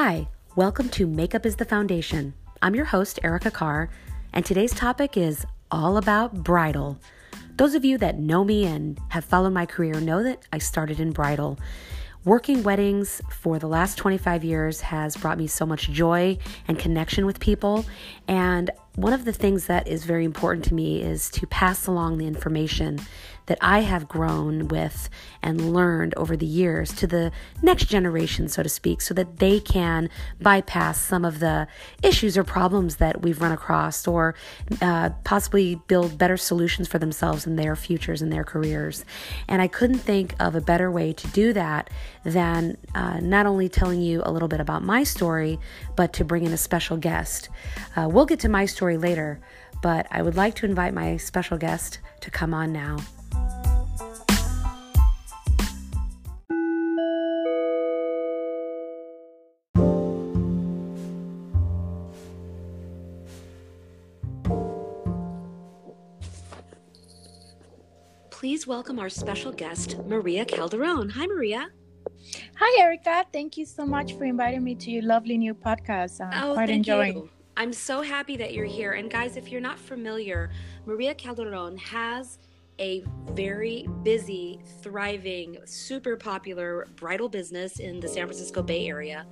Hi, welcome to Makeup is the Foundation. I'm your host, Erica Carr, and today's topic is all about bridal. Those of you that know me and have followed my career know that I started in bridal. Working weddings for the last 25 years has brought me so much joy and connection with people, and one of the things that is very important to me is to pass along the information that I have grown with and learned over the years to the next generation, so to speak, so that they can bypass some of the issues or problems that we've run across or uh, possibly build better solutions for themselves in their futures and their careers. And I couldn't think of a better way to do that than uh, not only telling you a little bit about my story, but to bring in a special guest. Uh, we'll get to my story story later, but I would like to invite my special guest to come on now. Please welcome our special guest, Maria Calderon. Hi, Maria. Hi, Erica. Thank you so much for inviting me to your lovely new podcast. I'm oh, quite enjoying. You. I'm so happy that you're here. And guys, if you're not familiar, Maria Calderon has a very busy, thriving, super popular bridal business in the San Francisco Bay Area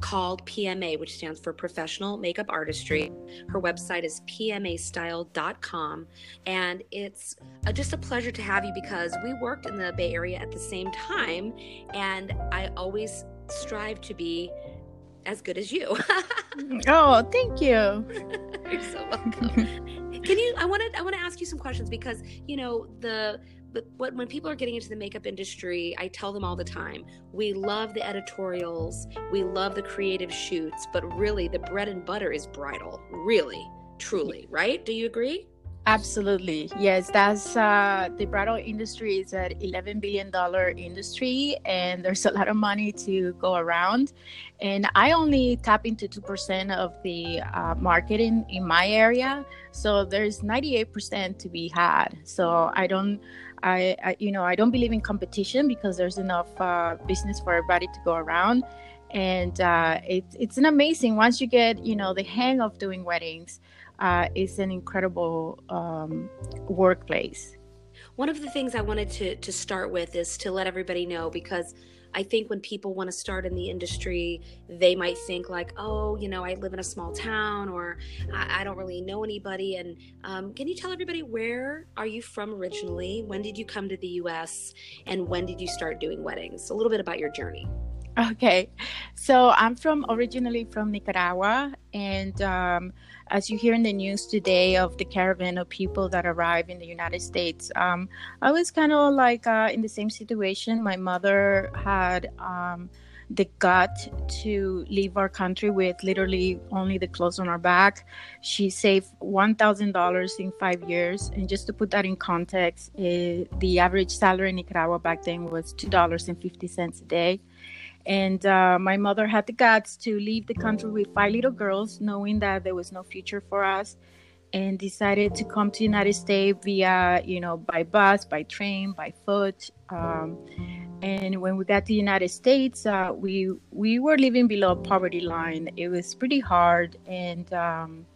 called PMA, which stands for Professional Makeup Artistry. Her website is pmastyle.com. And it's a, just a pleasure to have you because we worked in the Bay Area at the same time. And I always strive to be as good as you. oh, thank you. You're so welcome. Can you? I want to. I want to ask you some questions because you know the. But when people are getting into the makeup industry, I tell them all the time, we love the editorials, we love the creative shoots, but really the bread and butter is bridal. Really, truly, right? Do you agree? Absolutely. Yes, that's uh, the bridal industry is an $11 billion industry, and there's a lot of money to go around. And I only tap into 2% of the uh, market in, in my area. So there's 98% to be had. So I don't. I, I you know I don't believe in competition because there's enough uh, business for everybody to go around, and uh, it's it's an amazing once you get you know the hang of doing weddings uh, is an incredible um, workplace. One of the things I wanted to, to start with is to let everybody know because I think when people want to start in the industry, they might think like, oh, you know, I live in a small town or I, I don't really know anybody. And um, can you tell everybody where are you from originally? When did you come to the U.S. and when did you start doing weddings? A little bit about your journey. Okay, so I'm from originally from Nicaragua, and um, as you hear in the news today of the caravan of people that arrive in the United States, um, I was kind of like uh, in the same situation. My mother had um, the gut to leave our country with literally only the clothes on our back. She saved $1,000 in five years. And just to put that in context, uh, the average salary in Nicaragua back then was $2.50 a day. And uh, my mother had the guts to leave the country with five little girls, knowing that there was no future for us, and decided to come to the United States via, you know, by bus, by train, by foot. Um, and when we got to the United States, uh, we we were living below poverty line. It was pretty hard, and um,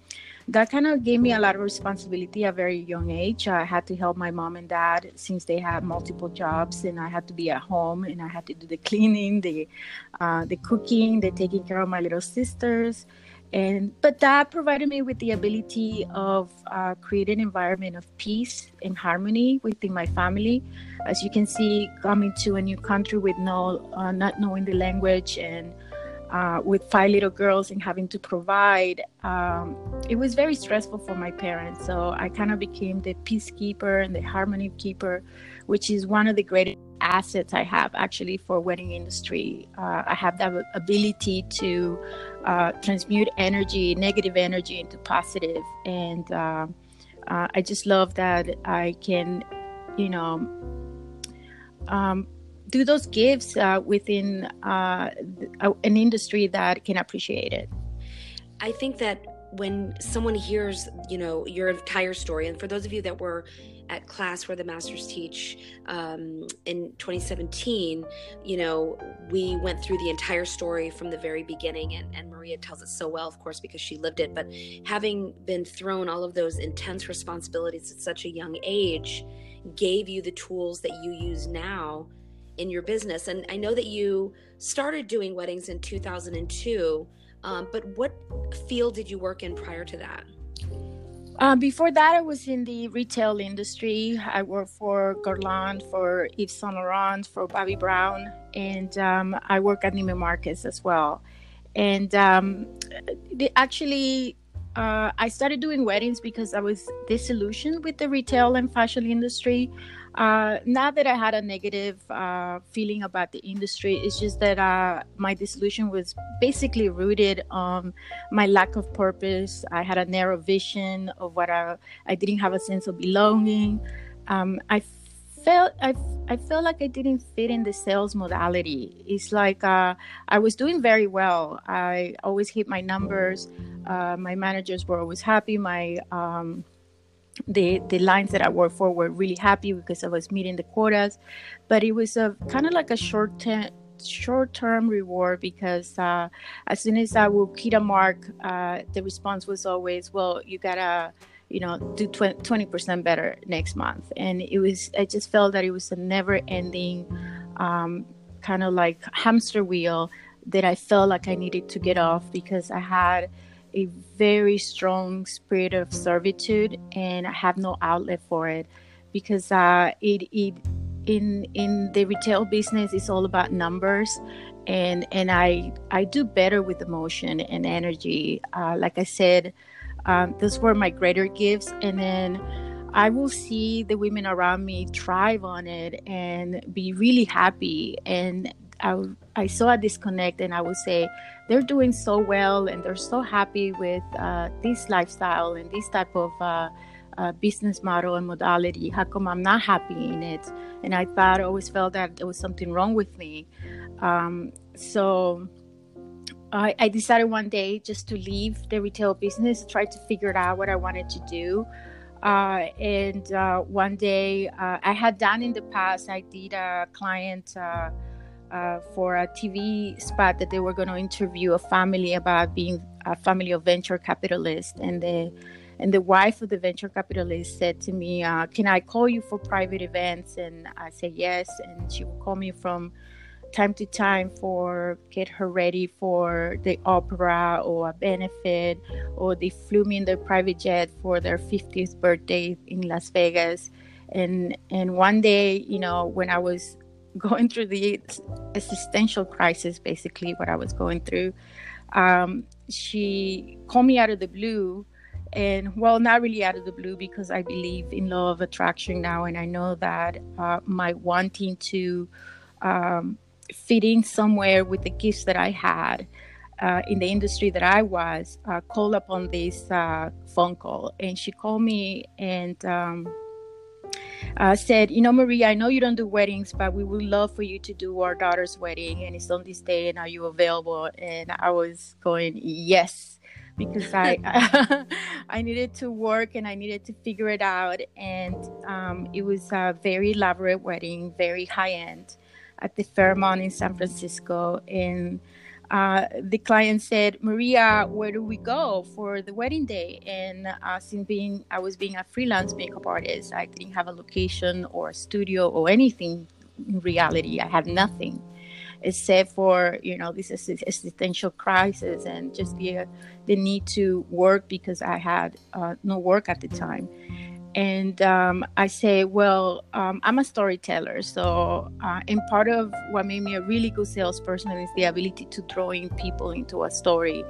that kind of gave me a lot of responsibility at a very young age. I had to help my mom and dad since they had multiple jobs, and I had to be at home and I had to do the cleaning, the uh, the cooking, the taking care of my little sisters, and but that provided me with the ability of uh, an environment of peace and harmony within my family. As you can see, coming to a new country with no uh, not knowing the language and uh, with five little girls and having to provide, um, it was very stressful for my parents. So I kind of became the peacekeeper and the harmony keeper, which is one of the greatest assets I have actually for wedding industry. Uh, I have that ability to uh, transmute energy, negative energy into positive, and uh, uh, I just love that I can, you know. Um, do those gifts uh, within uh, an industry that can appreciate it. I think that when someone hears, you know, your entire story, and for those of you that were at class where the masters teach um, in 2017, you know, we went through the entire story from the very beginning, and, and Maria tells it so well, of course, because she lived it. But having been thrown all of those intense responsibilities at such a young age gave you the tools that you use now in your business. And I know that you started doing weddings in 2002, um, but what field did you work in prior to that? Um, before that, I was in the retail industry. I worked for Guerlain, for Yves Saint Laurent, for Bobbi Brown, and um, I work at Neiman Marcus as well. And um, actually, uh, I started doing weddings because I was disillusioned with the retail and fashion industry. Uh, not that I had a negative uh, feeling about the industry, it's just that uh, my disillusion was basically rooted on my lack of purpose. I had a narrow vision of what I, I didn't have a sense of belonging. Um, I felt I, I felt like I didn't fit in the sales modality. It's like uh, I was doing very well. I always hit my numbers. Uh, my managers were always happy. My um, the the lines that I worked for were really happy because I was meeting the quotas, but it was a kind of like a short term short term reward because uh, as soon as I would hit a mark, uh, the response was always, "Well, you gotta." you know do 20 percent better next month and it was i just felt that it was a never ending um, kind of like hamster wheel that i felt like i needed to get off because i had a very strong spirit of servitude and I have no outlet for it because uh, it, it in in the retail business it's all about numbers and and I I do better with emotion and energy. Uh, like I said um, those were my greater gifts and then I will see the women around me thrive on it and be really happy and I, I saw a disconnect and I would say they're doing so well and they're so happy with uh, this lifestyle and this type of uh, uh, business model and modality. How come I'm not happy in it? And I thought, I always felt that there was something wrong with me. Um, so I, I, decided one day just to leave the retail business, try to figure out what I wanted to do. Uh, and uh, one day uh, I had done in the past, I did a client uh, for a TV spot that they were going to interview a family about being a family of venture capitalists, and the and the wife of the venture capitalist said to me, uh, "Can I call you for private events?" And I said yes, and she would call me from time to time for get her ready for the opera or a benefit, or they flew me in their private jet for their 50th birthday in Las Vegas. And and one day, you know, when I was going through the existential crisis, basically what I was going through. Um, she called me out of the blue, and well, not really out of the blue because I believe in law of attraction now, and I know that uh, my wanting to um, fit in somewhere with the gifts that I had. Uh, in the industry that I was, uh, called upon this uh, phone call, and she called me and um, uh, said, You know, Maria, I know you don't do weddings, but we would love for you to do our daughter's wedding. And it's on this day, and are you available? And I was going, Yes, because I I needed to work and I needed to figure it out. And um, it was a very elaborate wedding, very high end at the Fairmont in San Francisco. And uh, the client said, Maria, where do we go for the wedding day? And uh, since being, I was being a freelance makeup artist, I didn't have a location or a studio or anything. In reality, I had nothing except for you know this existential crisis and just the the need to work because I had uh, no work at the time and um, I say, well, um, I'm a storyteller. So, uh, and part of what made me a really good salesperson is the ability to draw in people into a story.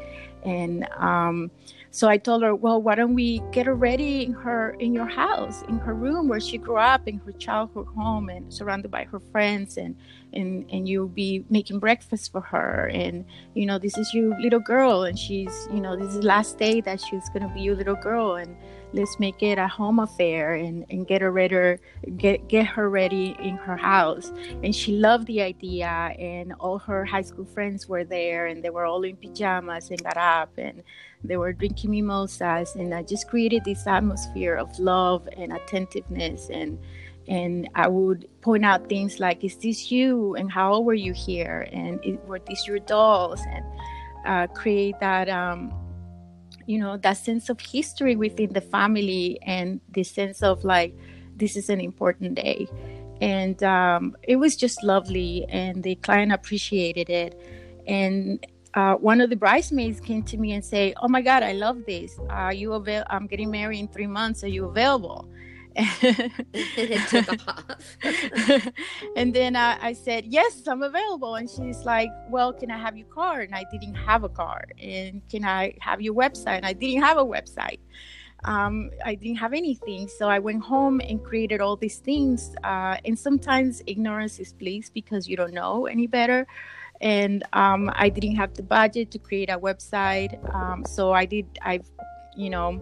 And um, so I told her, well, why don't we get her ready in her in your house, in her room where she grew up, in her childhood home, and surrounded by her friends, and and and you'll be making breakfast for her, and you know this is your little girl, and she's you know this is the last day that she's gonna be your little girl, and let's make it a home affair and, and get her ready get get her ready in her house and she loved the idea and all her high school friends were there and they were all in pajamas and got up and they were drinking mimosas and i just created this atmosphere of love and attentiveness and and I would point out things like, "Is this you?" and "How old were you here?" and "Were these your dolls?" and uh, create that um, you know that sense of history within the family and the sense of like this is an important day. And um, it was just lovely and the client appreciated it. And uh, one of the bridesmaids came to me and say oh my god i love this. Are you avail- i'm getting married in three months. Are you available it took off. and then I, I, said, Yes, I'm available. And she's like, Well, can I have your card? And I didn't have a card. And can I have your website? And I didn't have a website. Um, I didn't have anything. So I went home and created all these things. Uh, and sometimes ignorance is bliss because you don't know any better. And um, I didn't have the budget to create a website. Um, so I did, I've, you know,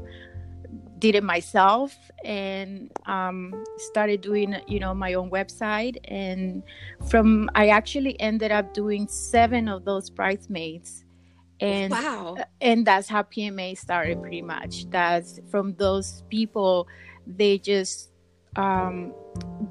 did it myself and um, started doing you know my own website. And from i actually ended up doing seven of those bridesmaids. And wow. and that's how pma started pretty much. That's from those people they just um,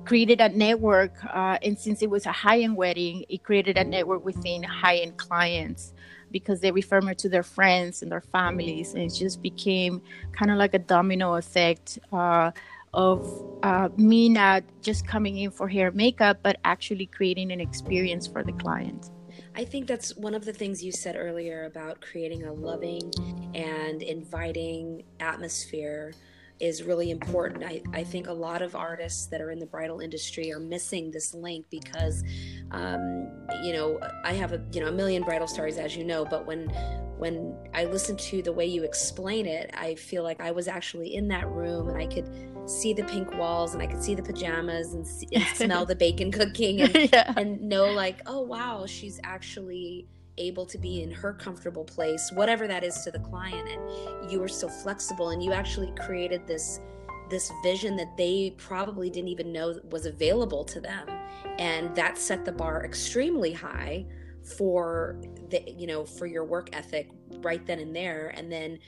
created a network uh, and since it was a high-end wedding it created a network within high-end clients because they refer me to their friends and their families, and it just became kind of like a domino effect uh, of uh, me not just coming in for hair makeup, but actually creating an experience for the client. I think that's one of the things you said earlier about creating a loving and inviting atmosphere is really important. I, I think a lot of artists that are in the bridal industry are missing this link because, um, you know, I have a you know a million bridal stories as you know, but when when I listen to the way you explain it, I feel like I was actually in that room and I could see the pink walls and I could see the pajamas and, see, and smell the bacon cooking and, yeah. and know like, oh wow, she's actually able to be in her comfortable place, whatever that is to the client. And you were so flexible and you actually created this this vision that they probably didn't even know was available to them. And that set the bar extremely high for the you know for your work ethic right then and there and then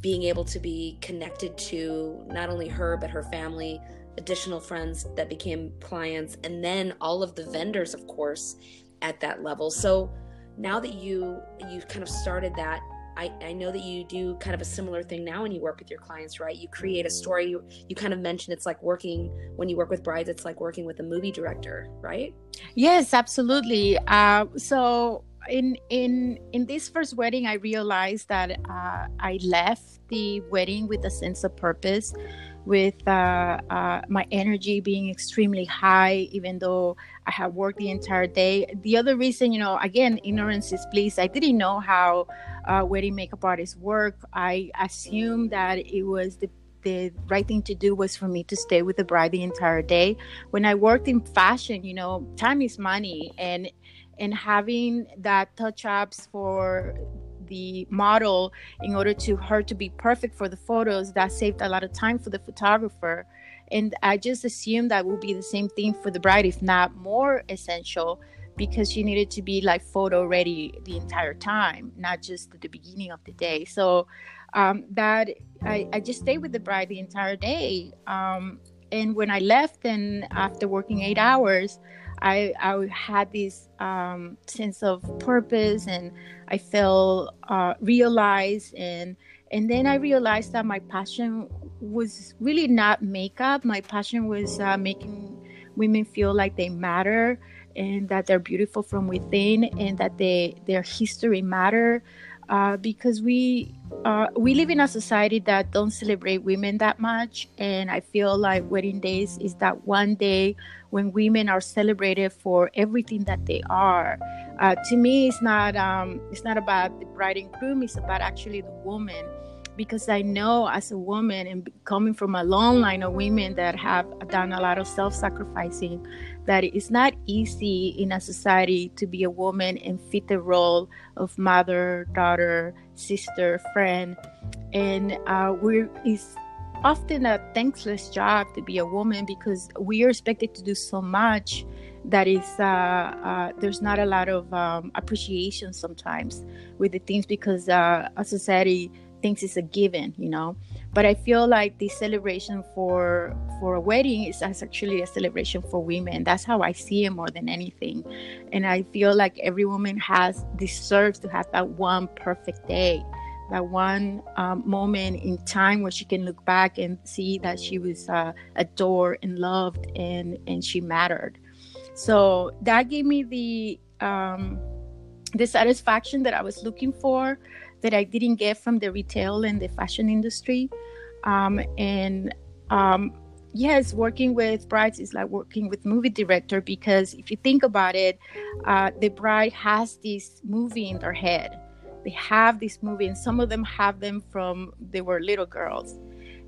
being able to be connected to not only her but her family additional friends that became clients and then all of the vendors of course at that level so now that you you kind of started that I, I know that you do kind of a similar thing now when you work with your clients, right? You create a story. You, you kind of mentioned it's like working when you work with brides. It's like working with a movie director, right? Yes, absolutely. Uh, so in in in this first wedding, I realized that uh, I left the wedding with a sense of purpose with uh, uh, my energy being extremely high, even though I had worked the entire day. The other reason, you know, again, ignorance is bliss. I didn't know how uh, wedding makeup artists work. I assumed that it was the the right thing to do was for me to stay with the bride the entire day. When I worked in fashion, you know, time is money, and and having that touch ups for the model in order to her to be perfect for the photos that saved a lot of time for the photographer and i just assumed that would be the same thing for the bride if not more essential because she needed to be like photo ready the entire time not just at the beginning of the day. So um, that I, I just stayed with the bride the entire day. Um, and when i left and after working eight hours I, I had this um, sense of purpose and I felt uh, realized and and then I realized that my passion was really not makeup. My passion was uh, making women feel like they matter and that they're beautiful from within and that they their history matter uh, because we uh, we live in a society that don't celebrate women that much. And i feel like wedding days is that one day when women are celebrated for everything that they are. Uh, to me it's not um, it's not about the bride and groom it's about actually the woman because I know as a woman and coming from a long line of women that have done a lot of self sacrificing, that it's not easy in a society to be a woman and fit the role of mother, daughter, sister, friend. And uh, we're, it's, often a thankless job to be a woman because we are expected to do so much that is uh, uh, there's not a lot of um, appreciation sometimes with the things because uh, a society thinks it's a given you know? But i feel like the celebration for for a wedding is actually a celebration for women. That's how i see it more than anything. And i feel like every woman has deserves to have that one perfect day that one um, moment in time where she can look back and see that she was uh, adored and loved and and she mattered. So that gave me the um, the satisfaction that i was looking for that i didn't get from the retail and the fashion industry. Um, and um, yes working with brides is like working with movie director because if you think about it uh, the bride has this movie in their head. They have this movie and some of them have them from they were little girls.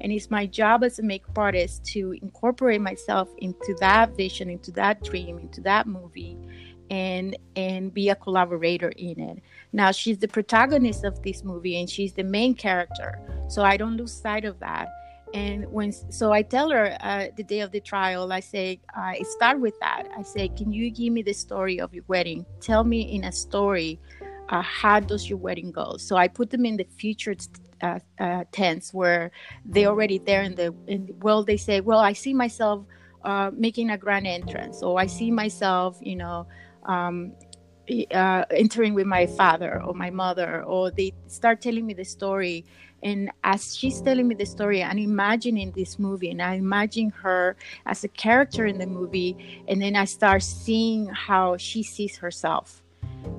And it's my job as a makeup artist to incorporate myself into that vision into that dream into that movie and and be a collaborator in it. Now she's the protagonist of this movie and she's the main character so i don't lose sight of that. And when so i tell her uh, the day of the trial i say i start with that. I say can you give me the story of your wedding? Tell me in a story uh, how does your wedding go? So I put them in the future uh, uh, tense where they're already there in the, in well, they say, well, I see myself uh, making a grand entrance, or I see myself, you know, um, uh, entering with my father or my mother, or they start telling me the story. And as she's telling me the story, I'm imagining this movie and I imagine her as a character in the movie. And then I start seeing how she sees herself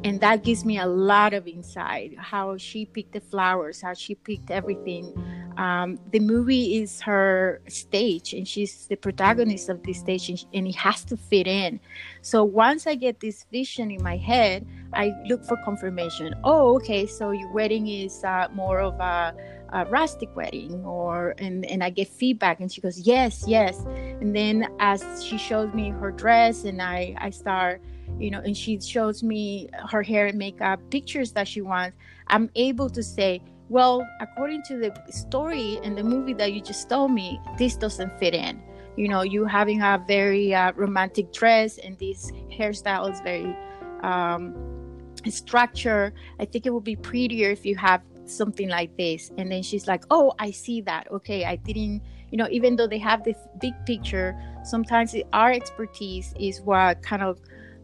and that gives me a lot of insight how she picked the flowers how she picked everything um, the movie is her stage and she's the protagonist of this stage and, and it has to fit in. So once i get this vision in my head i look for confirmation. Oh okay so your wedding is uh, more of a, a rustic wedding or and, and i get feedback and she goes yes yes. And then as she shows me her dress and i i start you know, and she shows me her hair and makeup pictures that she wants, I'm able to say, well, according to the story and the movie that you just told me, this doesn't fit in. You know, you having a very uh, romantic dress and this hairstyle is very um, structure. I think it would be prettier if you have something like this. And then she's like, oh, I see that. Okay, I didn't, you know, even though they have this big picture, sometimes our expertise is what kind of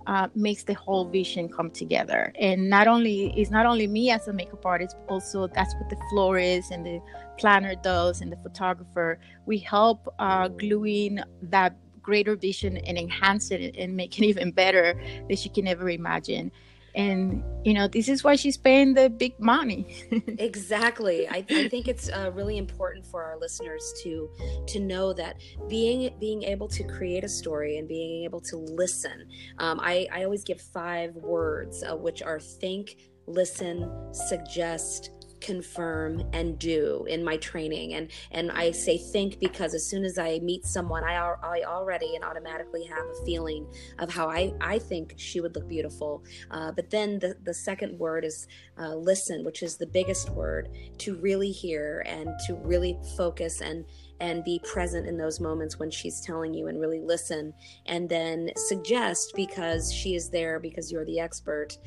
uh, makes the whole vision come together. And not only is not only me as a makeup artist, also that's what the florist and the planner does, and the photographer. We help uh, glue in that greater vision and enhance it and make it even better that you can ever imagine and you know this is why she's paying the big money. Exactly. I, I, think it's uh, really important for our listeners to to know that being being able to create a story and being able to listen um, I, I always give five words uh, which are think listen suggest confirm and do in my training. And and I say think because as soon as I meet someone I, I already and automatically have a feeling of how I, I think she would look beautiful. Uh, but then the, the second word is uh, listen which is the biggest word to really hear and to really focus and and be present in those moments when she's telling you and really listen and then suggest because she is there because you're the expert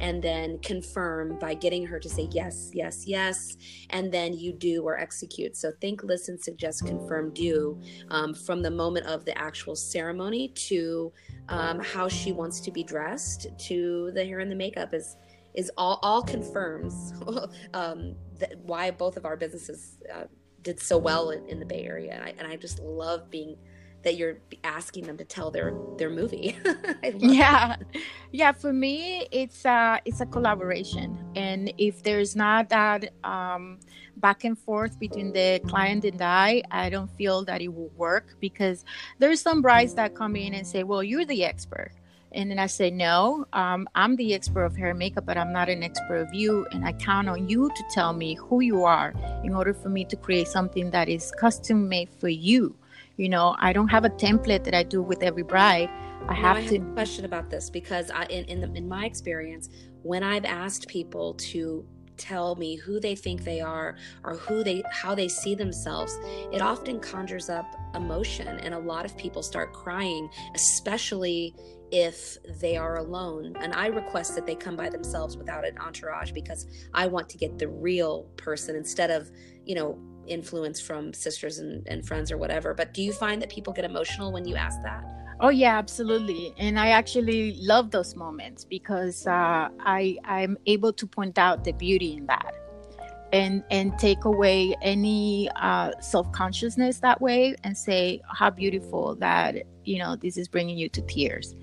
and then confirm by getting her to say yes yes yes and then you do or execute. So think listen suggest confirm do um, from the moment of the actual ceremony to um, how she wants to be dressed to the hair and the makeup is is all all confirms um, that why both of our businesses uh, did so well in, in the Bay Area, and I, and I just love being that you're asking them to tell their their movie. yeah, that. yeah. For me, it's a it's a collaboration, and if there's not that um, back and forth between the client and I, I don't feel that it will work because there's some brides that come in and say, "Well, you're the expert." And then I say, no, um, I'm the expert of hair and makeup, but I'm not an expert of you. And I count on you to tell me who you are in order for me to create something that is custom made for you. You know, I don't have a template that I do with every bride. I have, I have to. a question about this because I, in in, the, in my experience, when I've asked people to tell me who they think they are or who they how they see themselves it often conjures up emotion and a lot of people start crying especially if they are alone and i request that they come by themselves without an entourage because i want to get the real person instead of you know influence from sisters and, and friends or whatever but do you find that people get emotional when you ask that Oh yeah, absolutely. And I actually love those moments because uh, I I'm able to point out the beauty in that, and and take away any uh, self consciousness that way, and say how beautiful that you know this is bringing you to tears.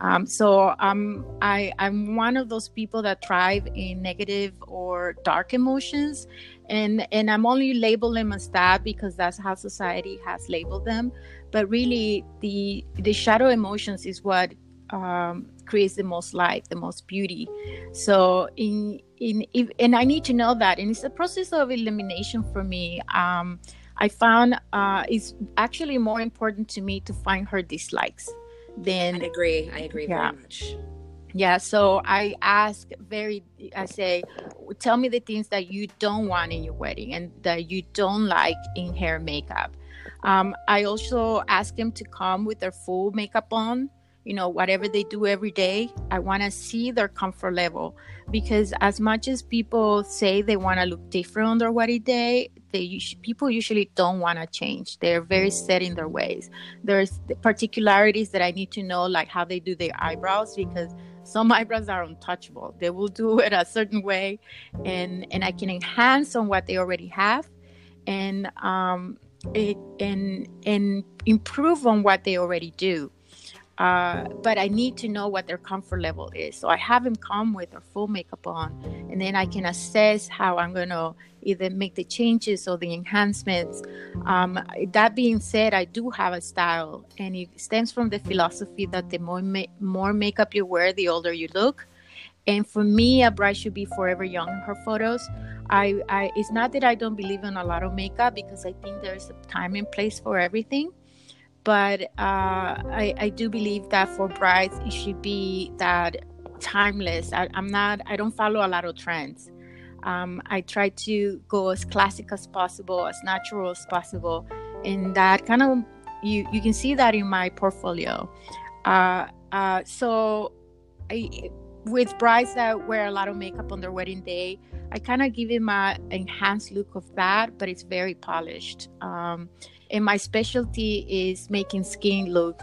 Um, so um, I, I'm one of those people that thrive in negative or dark emotions, and and I'm only labeling them as that because that's how society has labeled them. But really the the shadow emotions is what um, creates the most light the most beauty. So in in if, and i need to know that and it's a process of elimination for me. Um, i found uh, it's actually more important to me to find her dislikes than i agree i agree yeah. very much yeah so i ask very i say tell me the things that you don't want in your wedding and that you don't like in hair makeup um, I also ask them to come with their full makeup on, you know, whatever they do every day. I want to see their comfort level because as much as people say they want to look different on their wedding day, they people usually don't want to change. They're very set in their ways. There's particularities that I need to know, like how they do their eyebrows, because some eyebrows are untouchable. They will do it a certain way, and and I can enhance on what they already have, and um, it, and and improve on what they already do. Uh, but I need to know what their comfort level is. So I have them come with their full makeup on, and then I can assess how I'm going to either make the changes or the enhancements. Um, that being said, I do have a style, and it stems from the philosophy that the more ma- more makeup you wear, the older you look. And for me, a bride should be forever young in her photos. I, I it's not that I don't believe in a lot of makeup because I think there's a time and place for everything. But uh, I, I do believe that for brides, it should be that timeless. I, am not, I don't follow a lot of trends. Um, I try to go as classic as possible, as natural as possible. And that kind of, you, you can see that in my portfolio. Uh, uh, so I, with brides that wear a lot of makeup on their wedding day, I kind of give him a enhanced look of that, but it's very polished. Um, and my specialty is making skin look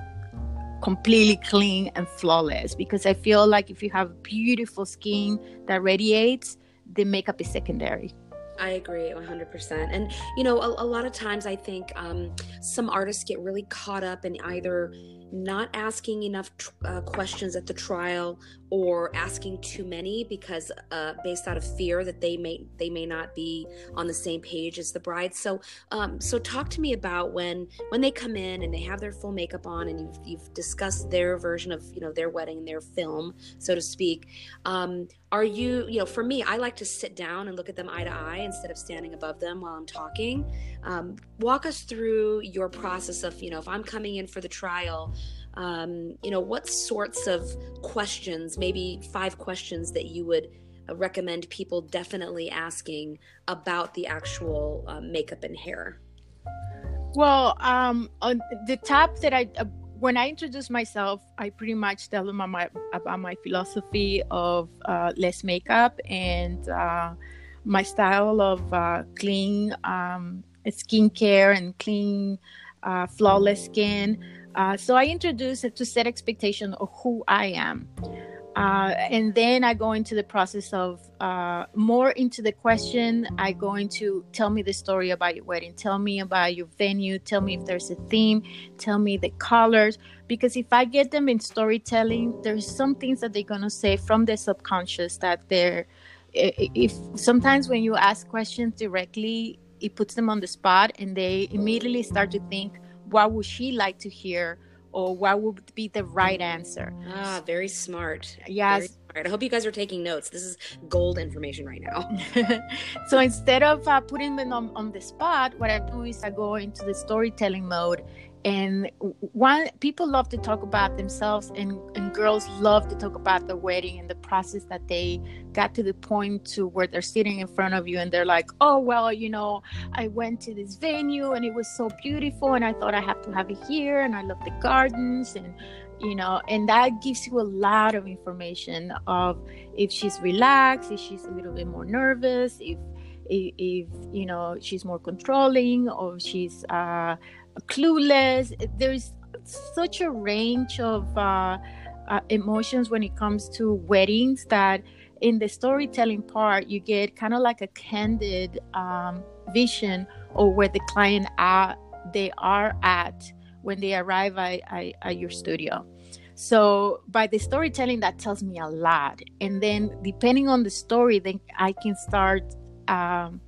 completely clean and flawless because I feel like if you have beautiful skin that radiates, the makeup is secondary. I agree 100%. And, you know, a, a lot of times I think um, some artists get really caught up in either not asking enough uh, questions at the trial or asking too many because uh, based out of fear that they may they may not be on the same page as the bride. So um, so talk to me about when when they come in and they have their full makeup on and you've, you've discussed their version of you know their wedding and their film so to speak. Um, are you you know for me i like to sit down and look at them eye to eye instead of standing above them while i'm talking. Um, walk us through your process of you know if i'm coming in for the trial um, you know what sorts of questions maybe five questions that you would uh, recommend people definitely asking about the actual uh, makeup and hair well um, on the top that i uh, when I introduce myself, I pretty much tell them about my, about my philosophy of uh, less makeup and uh, my style of uh, clean um, skincare and clean, flawless skin. Uh, so I introduce to set expectation of who I am. Uh, and then I go into the process of uh, more into the question. I go into tell me the story about your wedding, tell me about your venue, tell me if there's a theme, tell me the colors. Because if I get them in storytelling, there's some things that they're gonna say from the subconscious that they're. If sometimes when you ask questions directly, it puts them on the spot and they immediately start to think, what would she like to hear? or what would be the right answer. Ah, very smart. Yes. Very smart. I hope you guys are taking notes. This is gold information right now. so instead of uh, putting them on, on the spot, what I do is I go into the storytelling mode and one people love to talk about themselves and, and girls love to talk about the wedding and the process that they got to the point to where they're sitting in front of you and they're like oh well you know i went to this venue and it was so beautiful and i thought i have to have it here and i love the gardens and you know and that gives you a lot of information of if she's relaxed if she's a little bit more nervous if if, if you know she's more controlling or she's uh clueless. There's such a range of uh, uh, emotions when it comes to weddings that in the storytelling part you get kind of like a candid um, vision of where the client are they are at when they arrive at, at, at, your studio. So by the storytelling that tells me a lot. And then depending on the story then i can start um,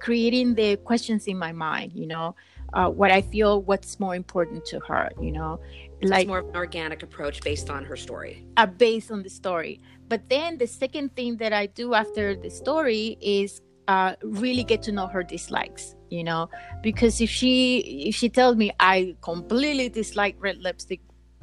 creating the questions in my mind you know uh, what I feel, what's more important to her, you know, like it's more of an organic approach based on her story. Uh, based on the story. But then the second thing that I do after the story is uh, really get to know her dislikes, you know, because if she if she tells me I completely dislike red lipstick,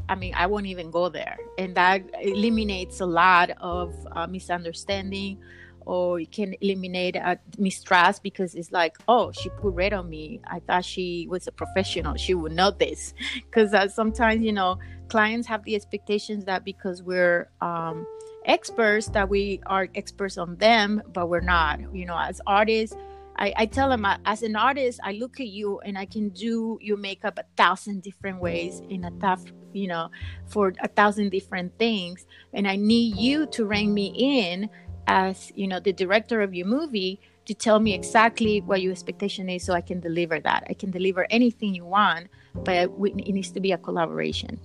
I mean I won't even go there, and that eliminates a lot of uh, misunderstanding or you can eliminate a mistrust because it's like oh she put red on me. I thought she was a professional. She would know this. Because uh, sometimes you know clients have the expectations that because we're um, experts that we are experts on them but we're not. You know as artists I, I tell them uh, as an artist i look at you and i can do your makeup a thousand different ways in a tough you know for a thousand different things. And i need you to rein me in as you know the director of your movie to tell me exactly what your expectation is so i can deliver that. I can deliver anything you want but it needs to be a collaboration.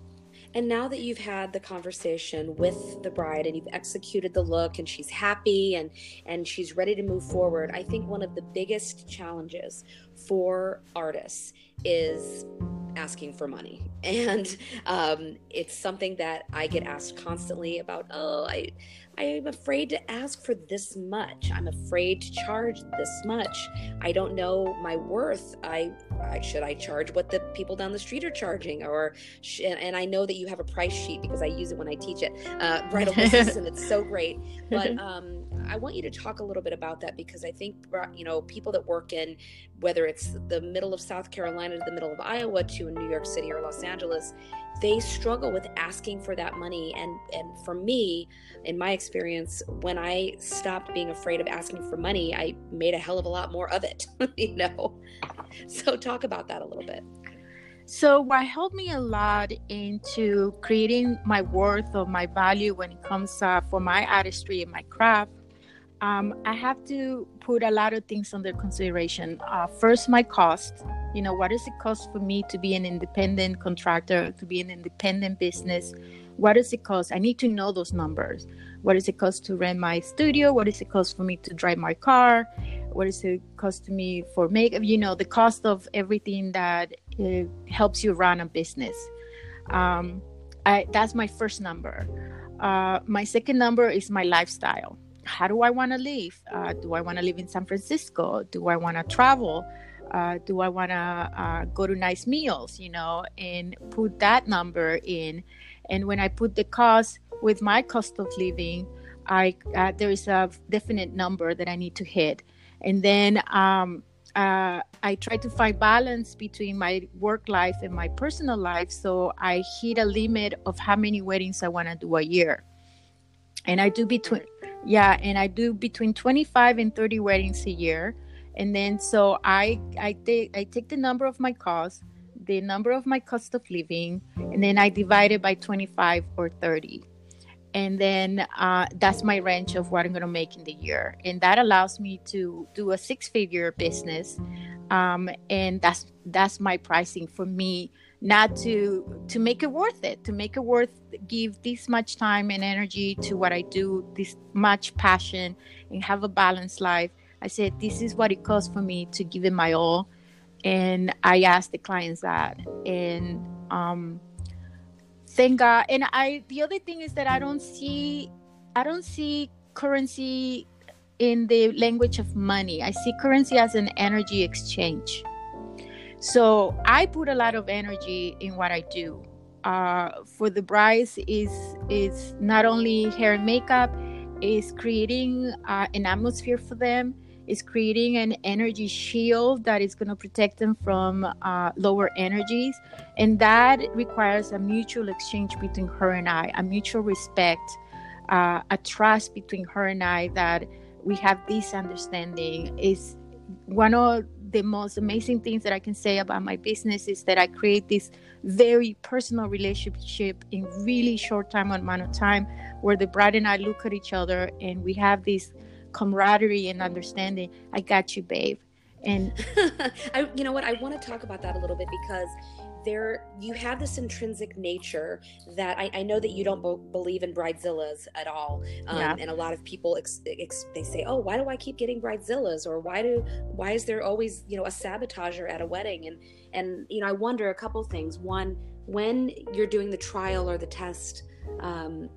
And now that you've had the conversation with the bride and you've executed the look and she's happy and and she's ready to move forward i think one of the biggest challenges for artists is asking for money. And um, it's something that i get asked constantly about oh i I'm afraid to ask for this much. I'm afraid to charge this much. I don't know my worth. I, I should I charge what the people down the street are charging, or sh- and I know that you have a price sheet because I use it when I teach it. Uh, bridal business, and it's so great. But um, I want you to talk a little bit about that because I think you know people that work in whether it's the middle of South Carolina to the middle of Iowa to New York City or Los Angeles they struggle with asking for that money. And and for me in my experience when i stopped being afraid of asking for money i made a hell of a lot more of it you know? So talk about that a little bit. So what helped me a lot into creating my worth or my value when it comes uh, for my artistry and my craft um, I have to put a lot of things under consideration. Uh, first, my cost. You know, what does it cost for me to be an independent contractor, to be an independent business? What does it cost? I need to know those numbers. What does it cost to rent my studio? What does it cost for me to drive my car? What does it cost to me for makeup? You know, the cost of everything that uh, helps you run a business. Um, I, that's my first number. Uh, my second number is my lifestyle how do I want to live? Uh, do I want to live in San Francisco? Do I want to travel? Uh, do I want to uh, go to nice meals? You know, and put that number in. And when I put the cost with my cost of living, I uh, there is a definite number that I need to hit, and then um, uh, I try to find balance between my work life and my personal life. So I hit a limit of how many weddings I want to do a year, and I do between yeah and i do between 25 and 30 weddings a year. And then so i i take i take the number of my cost the number of my cost of living and then i divide it by 25 or 30 and then uh, that's my range of what i'm going to make in the year. And that allows me to do a six figure business um, and that's that's my pricing for me not to to make it worth it to make it worth give this much time and energy to what i do this much passion and have a balanced life. I said this is what it costs for me to give it my all. And i asked the clients that. And um thank god. And i the other thing is that i don't see i don't see currency in the language of money. I see currency as an energy exchange So I put a lot of energy in what I do. Uh, for the brides is is not only hair and makeup, is creating uh, an atmosphere for them is creating an energy shield that is going to protect them from uh, lower energies. And that requires a mutual exchange between her and I, a mutual respect, uh, a trust between her and I that we have this understanding is one of the most amazing things that I can say about my business is that I create this very personal relationship in really short time amount of time where the bride and I look at each other and we have this camaraderie and understanding. I got you, babe. And I, you know what? I want to talk about that a little bit because there you have this intrinsic nature that I, I know that you don't b- believe in bridezillas at all, um, yeah. and a lot of people ex, ex, they say, "Oh, why do I keep getting bridezillas?" or "Why do why is there always you know a sabotager at a wedding?" and and you know I wonder a couple things. One, when you're doing the trial or the test. Um,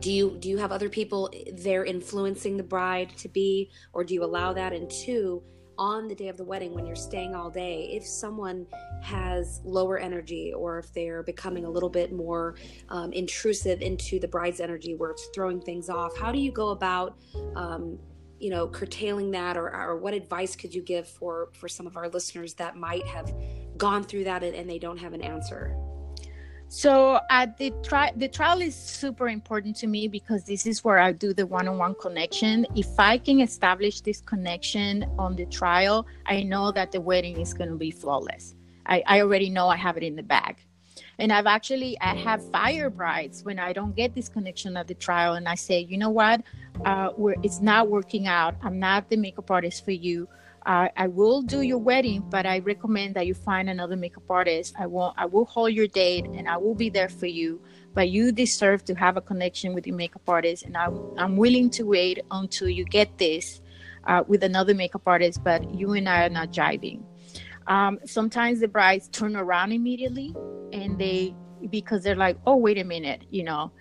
do you do you have other people there influencing the bride to be or do you allow that and two on the day of the wedding when you're staying all day if someone has lower energy or if they're becoming a little bit more um, intrusive into the bride's energy where it's throwing things off how do you go about um, you know curtailing that or, or what advice could you give for for some of our listeners that might have gone through that and, and they don't have an answer so at uh, the trial, the trial is super important to me because this is where I do the one-on-one connection. If I can establish this connection on the trial, I know that the wedding is going to be flawless. I, I already know I have it in the bag. And I've actually I have fire brides when I don't get this connection at the trial, and I say, you know what, uh, it's not working out. I'm not the makeup artist for you uh, I will do your wedding, but I recommend that you find another makeup artist. I will I will hold your date and I will be there for you. But you deserve to have a connection with your makeup artist, and I'm I'm willing to wait until you get this uh, with another makeup artist. But you and I are not jiving. Um, sometimes the brides turn around immediately, and they because they're like, oh wait a minute, you know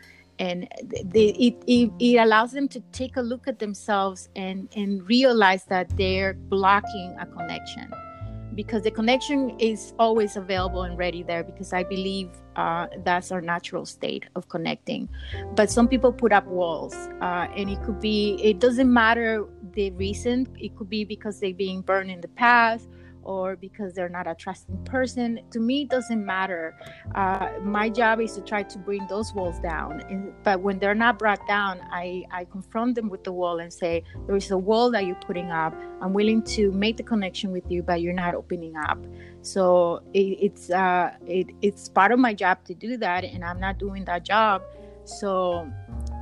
and they, it, it, it, allows them to take a look at themselves and, and realize that they're blocking a connection. Because the connection is always available and ready there because i believe uh, that's our natural state of connecting. But some people put up walls uh, and it could be it doesn't matter the reason. It could be because they're being burned in the past or because they're not a trusting person. To me it doesn't matter. Uh, my job is to try to bring those walls down. And, but when they're not brought down I, I confront them with the wall and say there is a wall that you're putting up. I'm willing to make the connection with you but you're not opening up. So it, it's uh, it, it's part of my job to do that and i'm not doing that job. So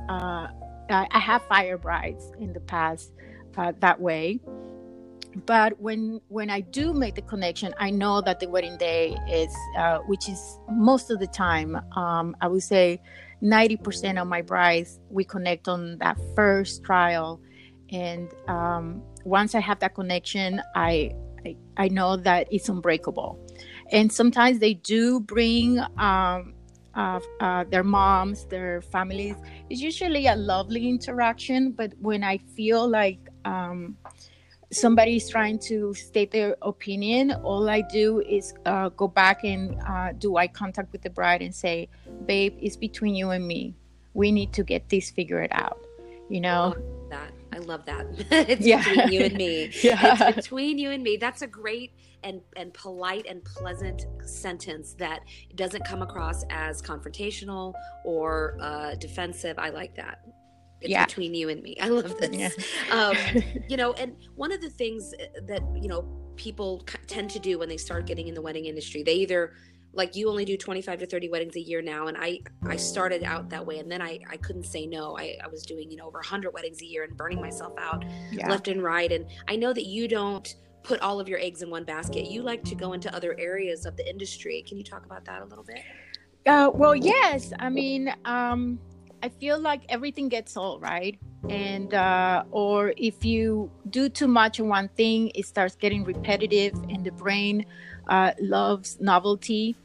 uh, I, have fire brides in the past uh, that way but when when i do make the connection i know that the wedding day is uh, which is most of the time um, i would say 90% of my brides we connect on that first trial. And um, once i have that connection I, I, I know that it's unbreakable. And sometimes they do bring um, uh, uh, their moms their families. It's usually a lovely interaction but when i feel like um, somebody is trying to state their opinion, all I do is uh, go back and uh, do eye contact with the bride and say, "Babe, it's between you and me. We need to get this figured out." You know. that I love that. it's yeah. between you and me. yeah. It's between you and me. That's a great and and polite and pleasant sentence that doesn't come across as confrontational or uh, defensive. I like that. It's yeah. between you and me. I love this. Yeah. um, you know, and one of the things uh, that, you know, people tend to do when they start getting in the wedding industry, they either like you only do 25 to 30 weddings a year now and i i started out that way and then i i couldn't say no i, I was doing you know over 100 weddings a year and burning myself out yeah. left and right and i know that you don't put all of your eggs in one basket you like to go into other areas of the industry can you talk about that a little bit uh, well yes i mean um I feel like everything gets old, right? And uh, or if you do too much of one thing, it starts getting repetitive, and the brain uh, loves novelty.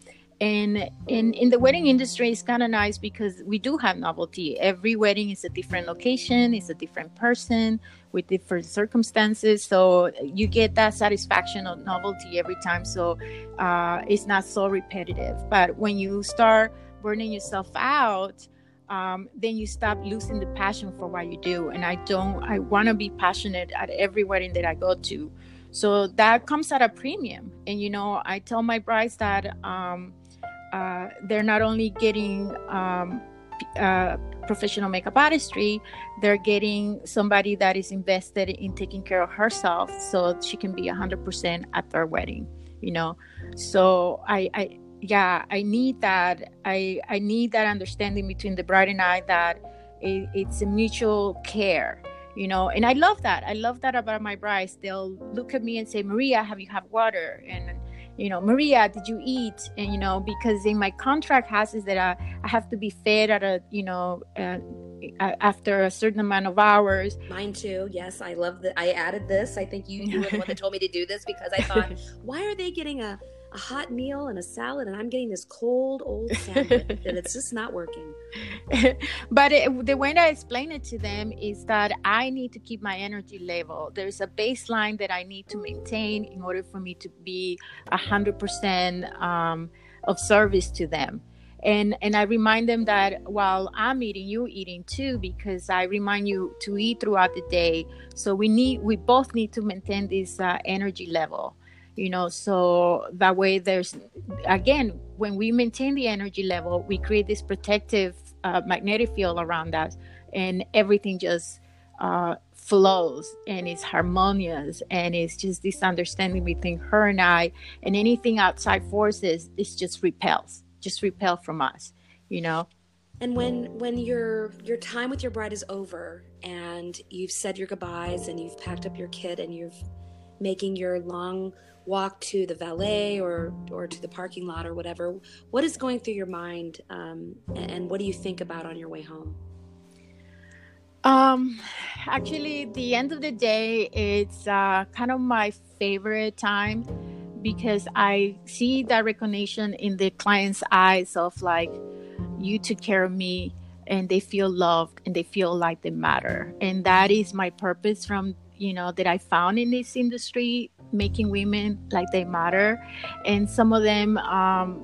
and in in the wedding industry it's kind of nice because we do have novelty every wedding is a different location it's a different person with different circumstances so you get that satisfaction of novelty every time so uh, it's not so repetitive but when you start burning yourself out um, then you stop losing the passion for what you do. And i don't i want to be passionate at every wedding that i go to. So that comes at a premium. And you know i tell my brides that um, uh, they're not only getting um, uh, professional makeup artistry, they're getting somebody that is invested in taking care of herself so she can be 100% at their wedding, you know? So I, I, yeah, I need that. I, I need that understanding between the bride and I that it, it's a mutual care you know? And i love that. I love that about my brides they'll look at me and say maria have you have water? And you know maria did you eat? And you know because in my contract has is that i, I have to be fed at a you know uh, after a certain amount of hours. Mine too. Yes i love that i added this. I think you, you were the one that told me to do this because i thought why are they getting a a hot meal and a salad and i'm getting this cold old sandwich and it's just not working but it, the way that I explain it to them is that I need to keep my energy level. There's a baseline that I need to maintain in order for me to be hundred percent um, of service to them. And and I remind them that while I'm eating, you eating too, because I remind you to eat throughout the day. So we need we both need to maintain this uh, energy level you know so that way there's again when we maintain the energy level we create this protective uh, magnetic field around us and everything just uh, flows and it's harmonious and it's just this understanding between her and i and anything outside forces is just repels just repel from us you know? And when when your your time with your bride is over and you've said your goodbyes and you've packed up your kid and you've making your long walk to the valet or or to the parking lot or whatever what is going through your mind um, and, what do you think about on your way home? Um actually the end of the day it's uh, kind of my favorite time because i see that recognition in the client's eyes of like you took care of me and they feel loved and they feel like they matter. And that is my purpose from you know that i found in this industry making women like they matter. And some of them um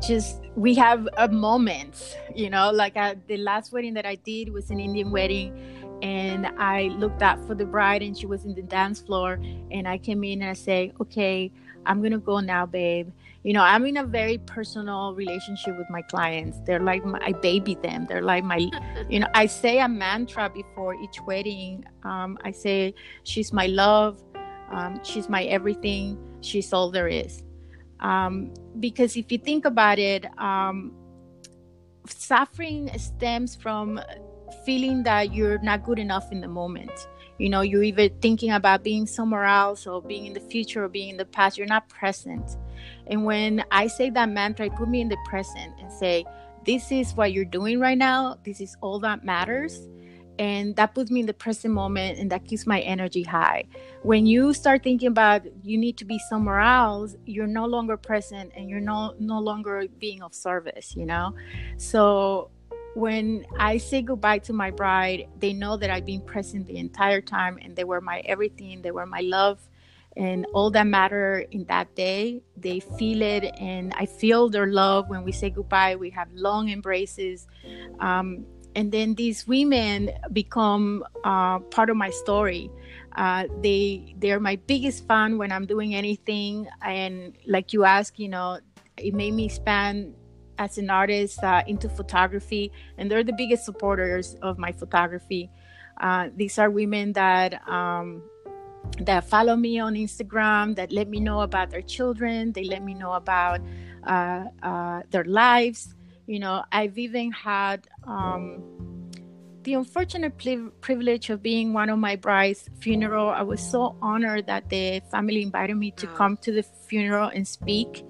just we have a moment you know like I, the last wedding that i did was an indian wedding and i looked up for the bride and she was in the dance floor and i came in and i say okay i'm gonna go now babe. You know i'm in a very personal relationship with my clients. They're like my, i baby them. They're like my you know i say a mantra before each wedding. Um, i say she's my love um, she's my everything. She's all there is. Um, because if you think about it, um, suffering stems from feeling that you're not good enough in the moment. You know, you're either thinking about being somewhere else or being in the future or being in the past. You're not present. And when I say that mantra, I put me in the present and say, This is what you're doing right now. This is all that matters and that puts me in the present moment and that keeps my energy high. When you start thinking about you need to be somewhere else you're no longer present and you're no no longer being of service you know? So when i say goodbye to my bride they know that i've been present the entire time and they were my everything they were my love and all that matter in that day they feel it and i feel their love when we say goodbye. We have long embraces. Um, and then these women become uh, part of my story. Uh, they they're my biggest fan when i'm doing anything. And like you ask you know it made me expand as an artist uh, into photography. And they're the biggest supporters of my photography. Uh, these are women that um, that follow me on instagram that let me know about their children. They let me know about uh, uh, their lives. You know, I've even had um, the unfortunate privilege of being one of my bride's funeral. I was so honored that the family invited me to come to the funeral and speak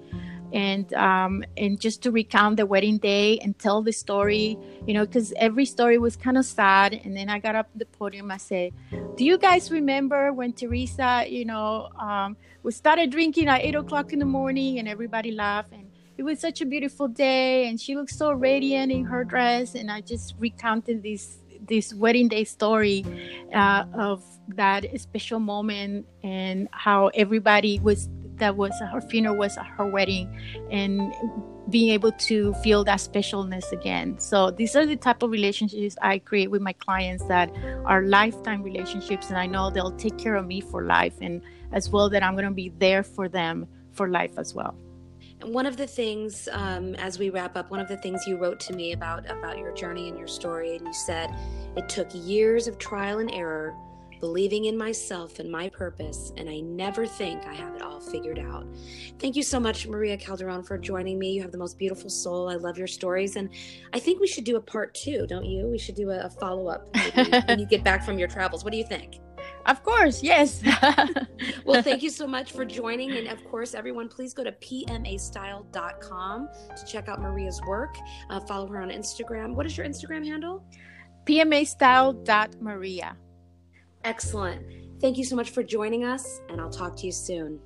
and um, and just to recount the wedding day and tell the story, you know, because every story was kind of sad. And then I got up the podium. I said, "Do you guys remember when Teresa, you know, um, we started drinking at eight o'clock in the morning and everybody laughed and." It was such a beautiful day and she looked so radiant in her dress and i just recounted this this wedding day story uh, of that special moment and how everybody was that was her funeral was her wedding and being able to feel that specialness again. So these are the type of relationships i create with my clients that are lifetime relationships and i know they'll take care of me for life and as well that i'm going to be there for them for life as well one of the things um, as we wrap up one of the things you wrote to me about about your journey and your story and you said it took years of trial and error believing in myself and my purpose, and I never think I have it all figured out. Thank you so much, Maria Calderon, for joining me. You have the most beautiful soul. I love your stories, and I think we should do a part two, don't you? We should do a, a follow up when you get back from your travels. What do you think? Of course, yes. well, thank you so much for joining. And of course, everyone, please go to pmastyle.com to check out Maria's work. Uh, follow her on Instagram. What is your Instagram handle? pmastyle.maria. Excellent. Thank you so much for joining us, and I'll talk to you soon.